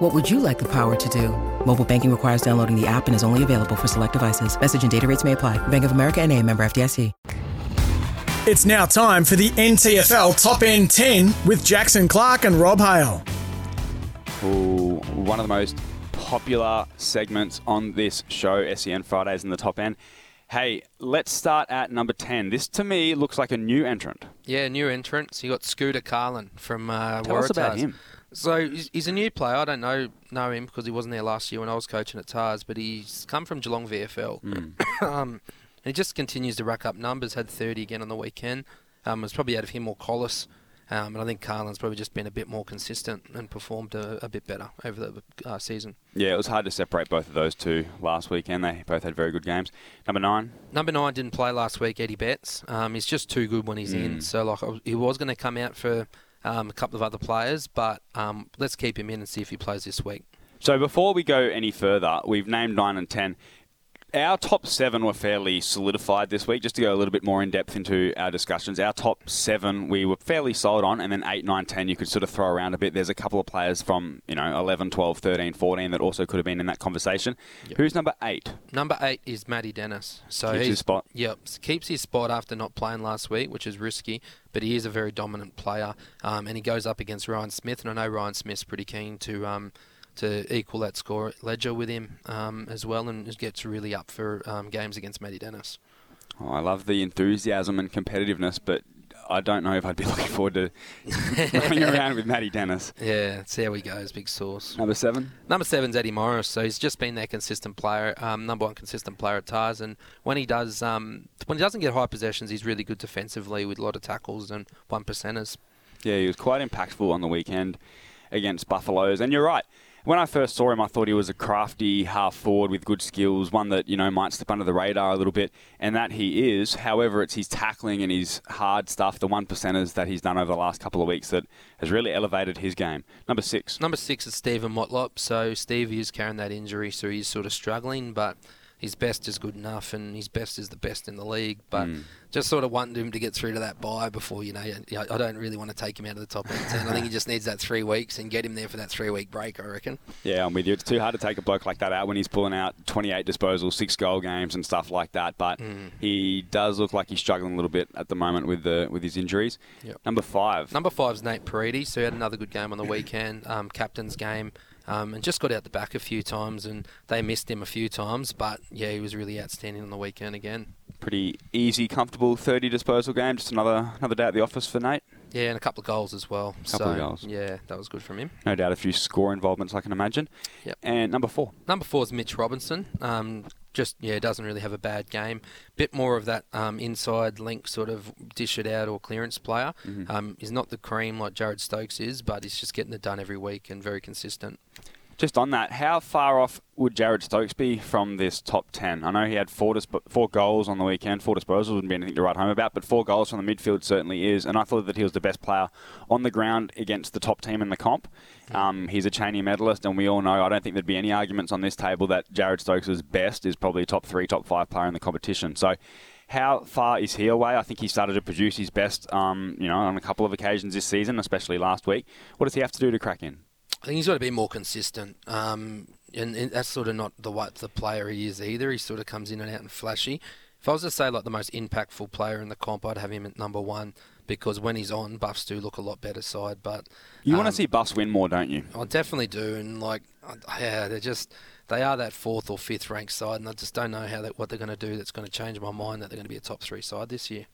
What would you like the power to do? Mobile banking requires downloading the app and is only available for select devices. Message and data rates may apply. Bank of America and a member FDIC. It's now time for the NTFL Top End 10 with Jackson Clark and Rob Hale. Ooh, one of the most popular segments on this show, SEN Fridays in the top end. Hey, let's start at number 10. This to me looks like a new entrant. Yeah, new entrant. So you got Scooter Carlin from uh, Tell us about him. So he's, a new player. I don't know know him because he wasn't there last year when I was coaching at Tars, but he's come from Geelong VFL. Hmm. um, and he just continues to rack up numbers. Had 30 again on the weekend. Um, it was probably out of him or Collis. Um, and I think Carlin's probably just been a bit more consistent and performed a, a bit better over the uh, season. Yeah, it was hard to separate both of those two last weekend. They both had very good games. Number nine, Number nine didn't play last week, Eddie Betts. Um, he's just too good when he's in. So like he was going to come out for um, a couple of other players, but um, let's keep him in and see if he plays this week. So before we go any further, we've named nine and ten. Our top seven were fairly solidified this week. Just to go a little bit more in depth into our discussions, our top seven we were fairly sold on, and then eight, nine, ten you could sort of throw around a bit. There's a couple of players from you know 11, 12, 13, 14 that also could have been in that conversation. Who's number eight? Number eight is Matty Dennis. So Keeps his spot. Yep, keeps his spot after not playing last week, which is risky. But he is a very dominant player, um, and he goes up against Ryan Smith, and I know Ryan Smith's pretty keen to um, to equal that score ledger with him um, as well, and gets really up for um, games against Matty Dennis. Oh, I love the enthusiasm and competitiveness, but I don't know if I'd be looking forward to running around with Matty Dennis. Yeah, see how he goes. Big source. Number seven. Number seven's Eddie Morris, so he's just been their consistent player, um, number one consistent player at Tars, and when he does, um, when he doesn't get high possessions, he's really good defensively with a lot of tackles and one percenters. Yeah, he was quite impactful on the weekend against Buffaloes. And you're right. When I first saw him, I thought he was a crafty half forward with good skills, one that, you know, might slip under the radar a little bit, and that he is. However, it's his tackling and his hard stuff, the one percenters that he's done over the last couple of weeks that has really elevated his game. Number six. Number six is Stephen Motlop, so Steve is carrying that injury, so he's sort of struggling, but his best is good enough, and his best is the best in the league. But Hmm. Just sort of wanting him to get through to that bye before, you know, I don't really want to take him out of the top 10. I think he just needs that three weeks and get him there for that three week break, I reckon. Yeah, I'm with you. It's too hard to take a bloke like that out when he's pulling out 28 disposals, six goal games, and stuff like that. But Mm. he does look like he's struggling a little bit at the moment with the with his injuries. Yep. Number five. Number five's Nate Paredes, so he had another good game on the weekend, um, captain's game, um, and just got out the back a few times, and they missed him a few times, but yeah, he was really outstanding on the weekend again. Pretty easy, comfortable 30 disposal game. Just another another day at the office for Nate. Yeah, and a couple of goals as well. Couple so, of goals. Yeah, that was good from him. No doubt a few score involvements, I can imagine. Yep. And number four. Number four is Mitch Robinson. Um, just yeah, doesn't really have a bad game. Bit more of that um, inside link sort of dish it out or clearance player. Mm-hmm. Um, he's not the cream like Jared Stokes is, but he's just getting it done every week and very consistent. Just on that, how far off would Jared Stokes be from this top 10? I know he had four, disp- four goals on the weekend. Four disposals wouldn't be anything to write home about, but four goals from the midfield certainly is. And I thought that he was the best player on the ground against the top team in the comp. Um, he's a Chaney medalist, and we all know, I don't think there'd be any arguments on this table that Jared Stokes' best is probably a top three, top five player in the competition. So how far is he away? I think he started to produce his best, um, you know, on a couple of occasions this season, especially last week. What does he have to do to crack in? I think he's got to be more consistent. Um, and, and that's sort of not the what the player he is either. He sort of comes in and out and flashy. If I was to say like the most impactful player in the comp, I'd have him at number one because when he's on, Buffs do look a lot better side. But You want to um, see Buffs win more, don't you? I definitely do, and like, yeah, they're just they are that fourth or fifth ranked side, and I just don't know how that what they're going to do that's going to change my mind that they're going to be a top three side this year.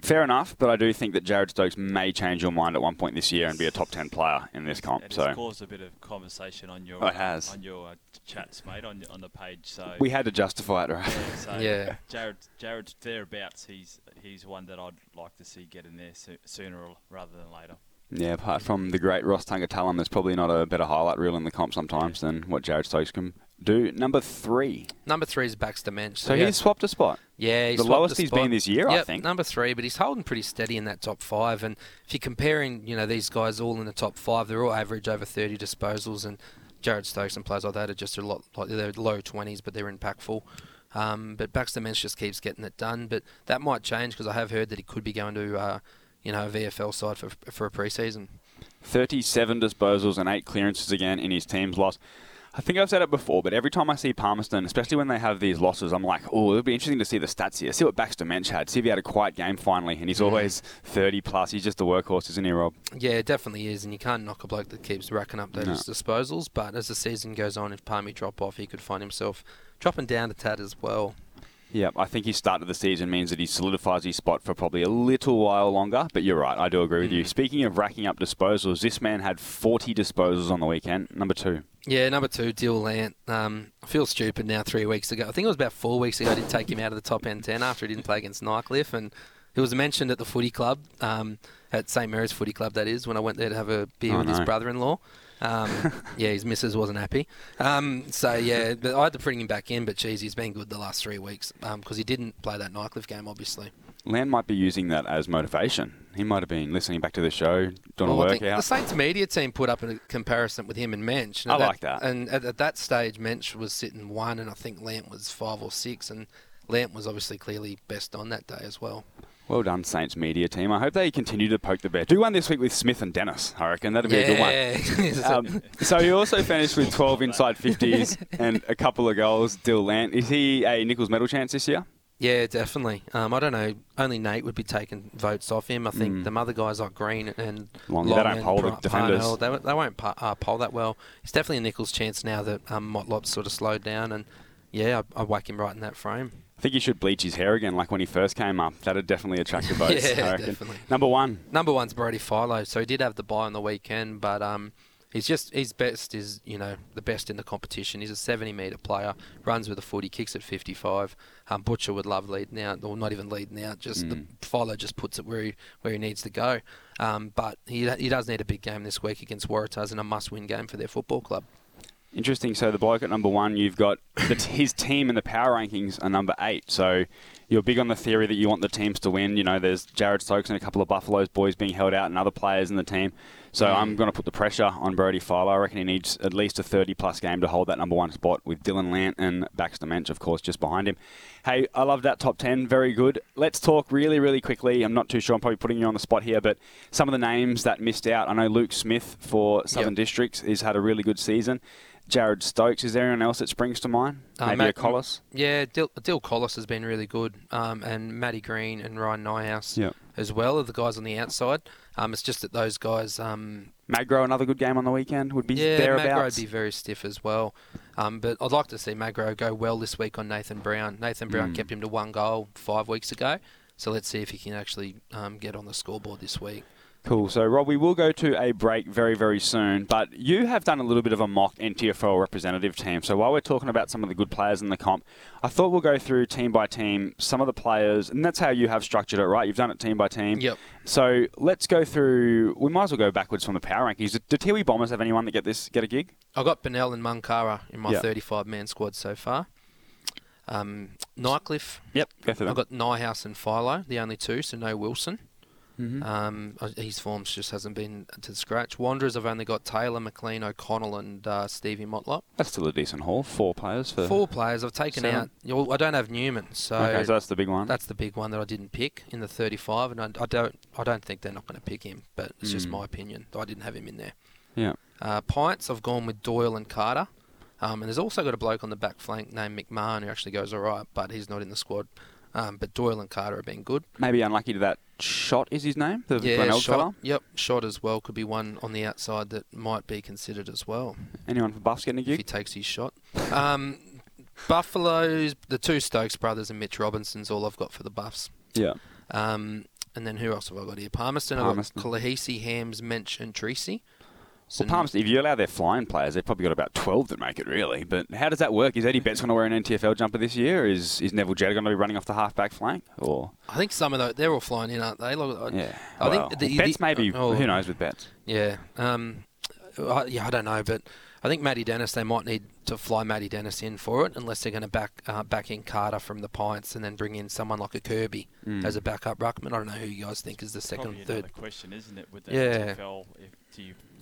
Fair enough, but I do think that Jared Stokes may change your mind at one point this year and be a top ten player in this comp. It So has caused a bit of conversation on your Oh, it has. on your uh, chats, mate, on on the page. So we had to justify it, right? yeah, so Yeah. Jared Jared thereabouts. He's he's one that I'd like to see get in there so, sooner rather than later. Yeah, apart from the great Ross Tungatalum, there's probably not a better highlight reel in the comp sometimes than what Jared Stokes can do. Number three. Number three is Baxter Mensch. So yeah. he's swapped a spot. Yeah, he's swapped The lowest he's been this year, I think. number three, but he's holding pretty steady in that top five. And if you're comparing, you know, these guys all in the top five, they're all average over 30 disposals, and Jared Stokes and players like that are just a lot like they're low 20s, but they're impactful. Um, but Baxter Mensch just keeps getting it done. But that might change because I have heard that he could be going to, uh, you know, a VFL side for for a preseason. 37 disposals and 8 clearances again in his team's loss. I think I've said it before, but every time I see Palmerston, especially when they have these losses, I'm like, oh, it'll be interesting to see the stats here. See what Baxter Mensch had. See if he had a quiet game finally. And he's always 30 plus. He's just a workhorse, isn't he, Rob? Yeah, it definitely is, and you can't knock a bloke that keeps racking up those No. disposals. But as the season goes on, if Palmy drop off, he could find himself dropping down a tad as well. Yeah, I think his start of the season means that he solidifies his spot for probably a little while longer. But you're right, I do agree with you. Mm. Speaking of racking up disposals, this man had 40 disposals on the weekend. Number two. Yeah, number two, Dill Lant. Um, I feel stupid now. Three weeks ago, I think it was about four weeks ago, I did take him out of the top end ten after he didn't play against Nightcliff, and he was mentioned at the footy club, um, at St Mary's Footy Club. That is when I went there to have a beer Oh, with his brother-in-law. Um, yeah, his missus wasn't happy. Um, so yeah, but I had to bring him back in. But geez, he's been good the last three weeks because he didn't play that Nightcliff game, obviously. Lant might be using that as motivation. He might have been listening back to the show, doing Well, a workout. the Saints media team put up a comparison with him and Mensch. and I at like that. And at, at that stage, Mensch was sitting one, and I think Lant was five or six, and Lant was obviously clearly best on that day as well. Well done, Saints media team. I hope they continue to poke the bear. Do one this week with Smith and Dennis. I reckon that'd be a good one. yeah. Um, so he also finished with 12 inside 50s and a couple of goals. Dill Lant. Is he a Nichols medal chance this year? Yeah, definitely. Um, I don't know. Only Nate would be taking votes off him. I think Mm. the other guys like Green and Long- Long, they don't poll the defenders. Parnell, they, won't- they won't uh, poll that well. It's definitely a Nichols chance now that um, Motlop's sort of slowed down, and yeah, I, I whack him right in that frame. I think he should bleach his hair again, like when he first came up. That'd definitely attract the votes. Yeah, I definitely. Number one. Number one's Brody Filo, so he did have the buy on the weekend, but um, he's just his best is you know the best in the competition. He's a 70 metre player, runs with a foot, he kicks at 55. Um, Butcher would love leading out, or not even leading out. Just the Filo just puts it where he where he needs to go. Um, but he he does need a big game this week against Waratahs and a must-win game for their football club. Interesting. So the bloke at number one, you've got the, his team in the power rankings are number eight. So you're big on the theory that you want the teams to win. You know, there's Jared Stokes and a couple of Buffalo's boys being held out, and other players in the team. So I'm going to put the pressure on Brody Filo. I reckon he needs at least a 30 plus game to hold that number one spot with Dylan Lant and Baxter Mensch, of course, just behind him. Hey, I love that top 10. Very good. Let's talk really, really quickly. I'm not too sure. I'm probably putting you on the spot here, but some of the names that missed out. I know Luke Smith for Southern Yep. Districts has had a really good season. Jared Stokes. Is there anyone else that springs to mind? Uh, Maybe Matt- a Collis. Yeah, Dill Collis has been really good, um, and Matty Green and Ryan Nyhouse Yeah. as well are the guys on the outside. Um, it's just that those guys, um, Magro, another good game on the weekend, would be yeah, Magro would be very stiff as well. Um, but I'd like to see Magro go well this week on Nathan Brown. Nathan Brown Mm. kept him to one goal five weeks ago, so let's see if he can actually um, get on the scoreboard this week. Cool. So, Rob, we will go to a break very, very soon. But you have done a little bit of a mock NTFL representative team. So, while we're talking about some of the good players in the comp, I thought we'll go through team by team some of the players, and that's how you have structured it, right? You've done it team by team. Yep. So, let's go through. We might as well go backwards from the power rankings. Do Tiwi Bombers have anyone that get this get a gig? I got Benell and Munkara in my Yeah. 35 man squad so far. Um, Nightcliff, Yep. Go through I've got Nyhouse and Filo, the only two, so no Wilson. Mhm. Um, uh, his forms just hasn't been to the scratch. Wanderers, I've only got Taylor, McLean, O'Connell, and uh, Stevie Motlop. That's still a decent haul. Four players for. Four players I've taken Seven. out. you I don't have Newman, so, Okay, so that's the big one. that's the big one that I didn't pick in the 35, and I, I don't, I don't think they're not going to pick him, but it's just Mm. my opinion. I didn't have him in there. yeah. Uh, Pints, I've gone with Doyle and Carter. Um, and there's also got a bloke on the back flank named McMahon who actually goes all right, but he's not in the squad. Um, but Doyle and Carter have been good. Maybe unlucky to that. Shot is his name. The Yeah, Glenelg shot. fella? Yep, shot as well could be one on the outside that might be considered as well Anyone for Buffs getting a if he takes his shot. Um, Buffaloes, the two Stokes brothers and Mitch Robinson's all I've got for the Buffs. Yeah. Um, and then who else have I got here? Palmerston, Palmerston. I've got Kalahisi, Hams, Mensch, and Treacy. So Well, Palmerston, if you allow their flying players, they've probably got about 12 that make it, really. But how does that work? Is Eddie Betts going to wear an NTFL jumper this year? Is is Neville Jetta going to be running off the half-back flank? Or I think some of those, they're all flying in, aren't they? Like, Yeah. I well, think the, Betts the- maybe. oh, who knows with Betts? Yeah. Um, I, yeah, I don't know, but I think Matty Dennis, they might need to fly Matty Dennis in for it, unless they're going to back uh, back in Carter from the Pints and then bring in someone like a Kirby as a backup ruckman. I don't know who you guys think is the second Probably or third. question, isn't it? With the Yeah. NFL, if, do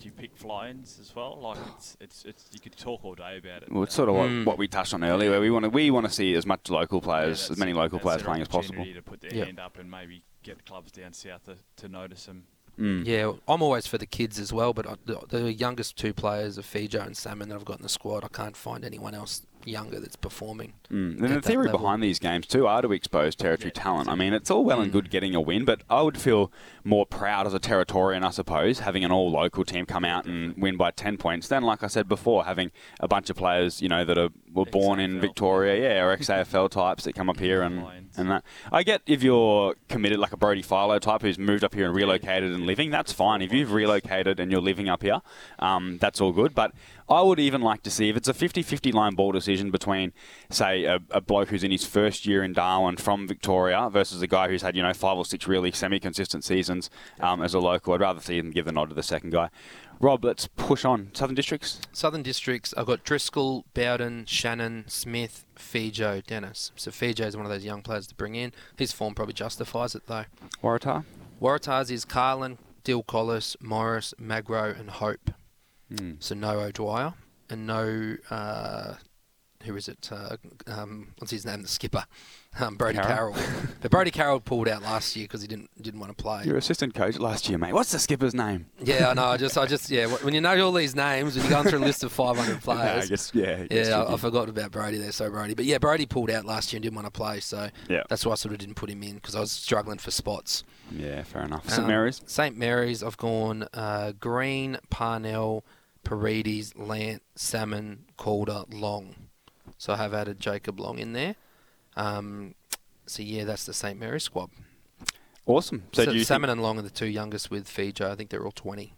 you pick fly-ins as well? Like it's, it's it's you could talk all day about it. Well, it's sort of what, Mm. what we touched on earlier, where we want to we want to see as much local players, that's as many local players their playing as possible. opportunity To put their Yep. hand up and maybe get clubs down south to, to notice them. Mm. Yeah, I'm always for the kids as well, but I, the, the youngest two players are Fijo and Salmon that I've got in the squad. I can't find anyone else younger that's performing. Mm. And the theory level. behind these games too are to expose territory Yeah, talent. I mean, it's all well and Mm. good getting a win, but I would feel more proud as a Territorian, I suppose, having an all-local team come out and win by ten points than, like I said before, having a bunch of players, you know, that are were born in Victoria, yeah, or ex-AFL types that come up here and and that. I get if you're committed, like a Brody Filo type who's moved up here and relocated and living, that's fine. If you've relocated and you're living up here, um, that's all good. But I would even like to see if it's a 50-50 line ball decision between, say, a, a bloke who's in his first year in Darwin from Victoria versus a guy who's had, you know, five or six really semi-consistent seasons um, as a local. I'd rather see him give the nod to the second guy. Rob, let's push on. Southern Districts? Southern Districts, I've got Driscoll, Bowden, Shannon, Smith, Fijo, Dennis. So Fijo is one of those young players to bring in. His form probably justifies it though. Waratah? Waratahs is Carlin, Dill Collis, Morris, Magro, and Hope. Mm. So no O'Dwyer and no uh, who is it? Uh, um, what's his name? The skipper, um, Brody Carroll? Carroll. but Brody Carroll pulled out last year because he didn't didn't want to play. Your assistant coach last year, mate. What's the skipper's name? Yeah, I know. I just, I just, yeah. When you know all these names, when you're going through a list of 500 No, I players, guess, yeah. it gets yeah, I, I forgot about Brody there. So Brody, but yeah, Brody pulled out last year and didn't want to play, so Yeah. that's why I sort of didn't put him in because I was struggling for spots. Yeah, fair enough. St Um, Mary's? St Mary's. I've gone uh, Green, Parnell, Paredes, Lant, Salmon, Calder, Long. So I have added Jacob Long in there. Um, so yeah, that's the St Mary's squad. Awesome. So, So do you Salmon and Long are the two youngest with Fijo. I think they're all 20.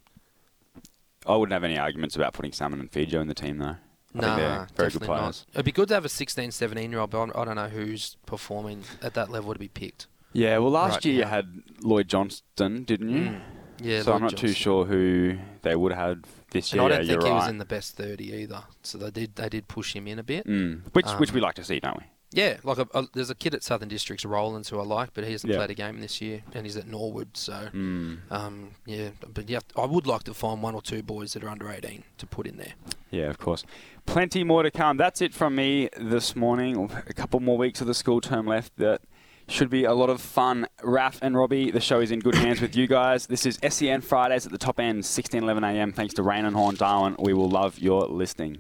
I wouldn't have any arguments about putting Salmon and Fijo in the team, though. I Nah, very good definitely not. players. It'd be good to have a 16, 17 year old, but I don't know who's performing at that level to be picked. Yeah, well, last Right year you had Lloyd Johnston, didn't you? Mm. Yeah, so I'm Lloyd not too sure who they would have this year. And. I don't yeah, think he was in the best 30 either. So they did they did push him in a bit. Mm. Which, which Um, we like to see, don't we? Yeah, like a, a, there's a kid at Southern Districts, Rollins, who I like, but he hasn't Yeah. played a game this year, and he's at Norwood. So, Mm. um, yeah, but yeah, I would like to find one or two boys that are under 18 to put in there. Yeah, of course. Plenty more to come. That's it from me this morning. A couple more weeks of the school term left. That should be a lot of fun. Raf and Robbie, the show is in good hands with you guys. This is SEN Fridays at the top end, 16, 11 a.m. Thanks to Raine and Horne Darwin. We will love your listening.